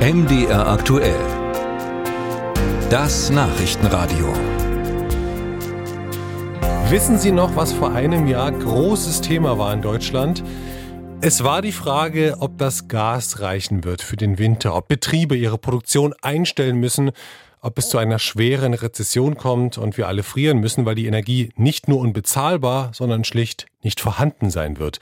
MDR aktuell. Das Nachrichtenradio. Wissen Sie noch, was vor einem Jahr großes Thema war in Deutschland? Es war die Frage, ob das Gas reichen wird für den Winter, ob Betriebe ihre Produktion einstellen müssen, ob es zu einer schweren Rezession kommt und wir alle frieren müssen, weil die Energie nicht nur unbezahlbar, sondern schlicht nicht vorhanden sein wird.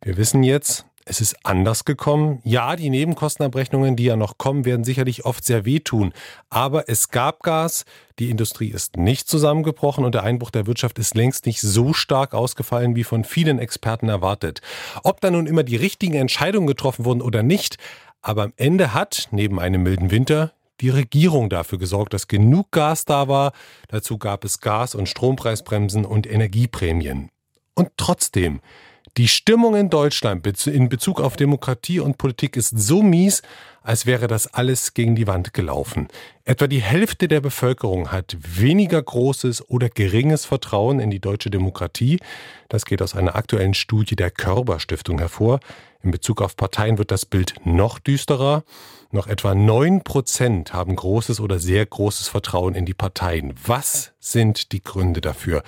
Wir wissen jetzt, es ist anders gekommen. Ja, die Nebenkostenabrechnungen, die ja noch kommen, werden sicherlich oft sehr wehtun. Aber es gab Gas, die Industrie ist nicht zusammengebrochen und der Einbruch der Wirtschaft ist längst nicht so stark ausgefallen, wie von vielen Experten erwartet. Ob da nun immer die richtigen Entscheidungen getroffen wurden oder nicht, aber am Ende hat, neben einem milden Winter, die Regierung dafür gesorgt, dass genug Gas da war. Dazu gab es Gas- und Strompreisbremsen und Energieprämien. Und trotzdem, die Stimmung in Deutschland in Bezug auf Demokratie und Politik ist so mies, als wäre das alles gegen die Wand gelaufen. Etwa die Hälfte der Bevölkerung hat weniger großes oder geringes Vertrauen in die deutsche Demokratie. Das geht aus einer aktuellen Studie der Körber Stiftung hervor. In Bezug auf Parteien wird das Bild noch düsterer. Noch etwa neun Prozent haben großes oder sehr großes Vertrauen in die Parteien. Was sind die Gründe dafür?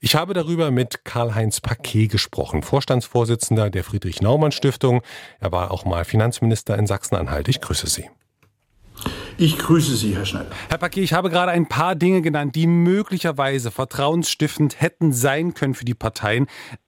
Ich habe darüber mit Karl-Heinz Paquet gesprochen, Vorstandsvorsitzender der Friedrich-Naumann-Stiftung. Er war auch mal Finanzminister in Sachsen-Anhalt. Ich grüße Sie. Ich grüße Sie, Herr Schneider. Herr Paquet, ich habe gerade ein paar Dinge genannt, die möglicherweise vertrauensstiftend hätten sein können für die Parteien.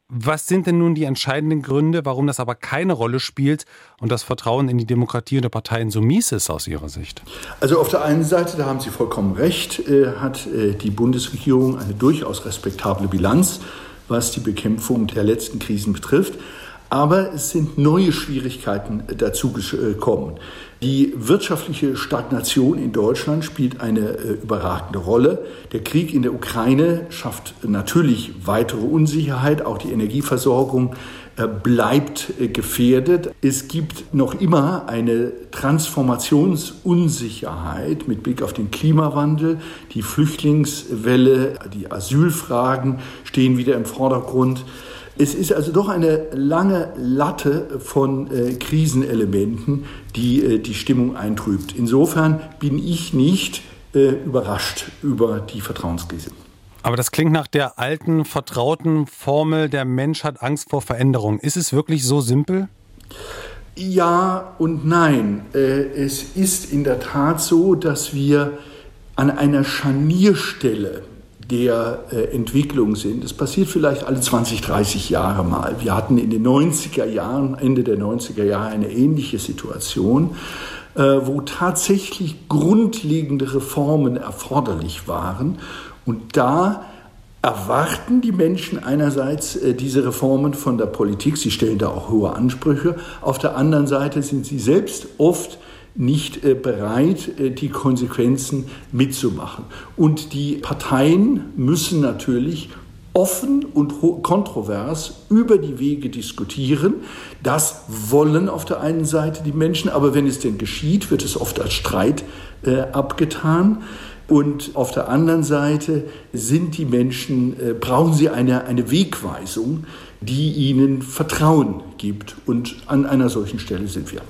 Was sind denn nun die entscheidenden Gründe, warum das aber keine Rolle spielt und das Vertrauen in die Demokratie und der Parteien so mies ist aus Ihrer Sicht? Also auf der einen Seite, da haben Sie vollkommen recht, äh, hat äh, die Bundesregierung eine durchaus respektable Bilanz, was die Bekämpfung der letzten Krisen betrifft. Aber es sind neue Schwierigkeiten dazu gekommen. Die wirtschaftliche Stagnation in Deutschland spielt eine äh, überragende Rolle. Der Krieg in der Ukraine schafft natürlich weitere Unsicherheit. Auch die Energieversorgung äh, bleibt äh, gefährdet. Es gibt noch immer eine Transformationsunsicherheit mit Blick auf den Klimawandel. Die Flüchtlingswelle, die Asylfragen stehen wieder im Vordergrund. Es ist also doch eine lange Latte von äh, Krisenelementen, die äh, die Stimmung eintrübt. Insofern bin ich nicht äh, überrascht über die Vertrauenskrise. Aber das klingt nach der alten, vertrauten Formel, der Mensch hat Angst vor Veränderung. Ist es wirklich so simpel? Ja und nein. Äh, es ist in der Tat so, dass wir an einer Scharnierstelle der äh, Entwicklung sind. Das passiert vielleicht alle 20, 30 Jahre mal. Wir hatten in den 90er Jahren, Ende der 90er Jahre eine ähnliche Situation, äh, wo tatsächlich grundlegende Reformen erforderlich waren. Und da erwarten die Menschen einerseits äh, diese Reformen von der Politik, sie stellen da auch hohe Ansprüche, auf der anderen Seite sind sie selbst oft nicht äh, bereit, äh, die Konsequenzen mitzumachen. Und die Parteien müssen natürlich offen und kontrovers über die Wege diskutieren. Das wollen auf der einen Seite die Menschen, aber wenn es denn geschieht, wird es oft als Streit äh, abgetan. Und auf der anderen Seite sind die Menschen, äh, brauchen sie eine, eine Wegweisung, die ihnen Vertrauen gibt. Und an einer solchen Stelle sind wir.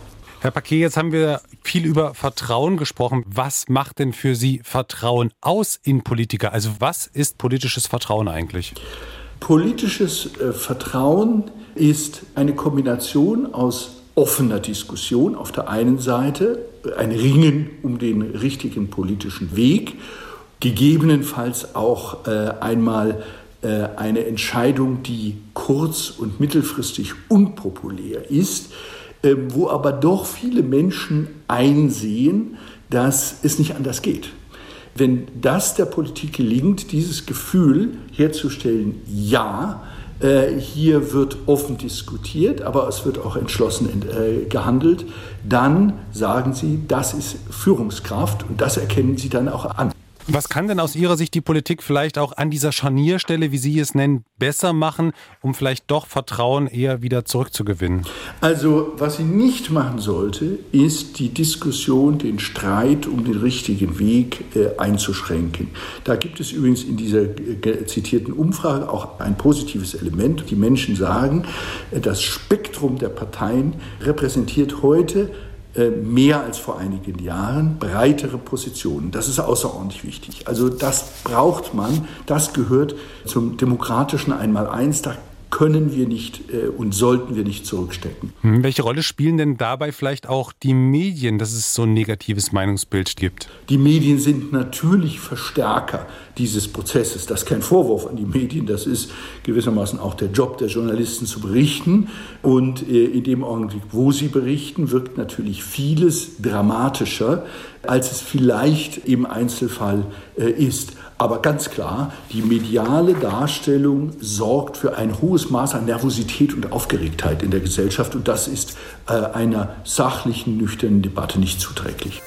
Herr Paquet, jetzt haben wir viel über Vertrauen gesprochen. Was macht denn für Sie Vertrauen aus in Politiker? Also was ist politisches Vertrauen eigentlich? Politisches äh, Vertrauen ist eine Kombination aus offener Diskussion auf der einen Seite, ein Ringen um den richtigen politischen Weg, gegebenenfalls auch äh, einmal äh, eine Entscheidung, die kurz- und mittelfristig unpopulär ist, wo aber doch viele Menschen einsehen, dass es nicht anders geht. Wenn das der Politik gelingt, dieses Gefühl herzustellen, ja, äh, hier wird offen diskutiert, aber es wird auch entschlossen äh, gehandelt, dann sagen sie, das ist Führungskraft und das erkennen sie dann auch an. Was kann denn aus Ihrer Sicht die Politik vielleicht auch an dieser Scharnierstelle, wie Sie es nennen, besser machen, um vielleicht doch Vertrauen eher wieder zurückzugewinnen? Also, was sie nicht machen sollte, ist die Diskussion, den Streit um den richtigen Weg äh, einzuschränken. Da gibt es übrigens in dieser äh, zitierten Umfrage auch ein positives Element. Die Menschen sagen, äh, das Spektrum der Parteien repräsentiert heute mehr als vor einigen Jahren, breitere Positionen. Das ist außerordentlich wichtig. Also das braucht man, das gehört zum demokratischen Einmaleins. Da können wir nicht äh, und sollten wir nicht zurückstecken. Hm, welche Rolle spielen denn dabei vielleicht auch die Medien, dass es so ein negatives Meinungsbild gibt? Die Medien sind natürlich Verstärker dieses Prozesses. Das ist kein Vorwurf an die Medien, das ist gewissermaßen auch der Job der Journalisten zu berichten. Und äh, in dem Augenblick, wo sie berichten, wirkt natürlich vieles dramatischer, als es vielleicht im Einzelfall äh, ist. Aber ganz klar, die mediale Darstellung sorgt für ein Maß an Nervosität und Aufgeregtheit in der Gesellschaft und das ist äh, einer sachlichen, nüchternen Debatte nicht zuträglich.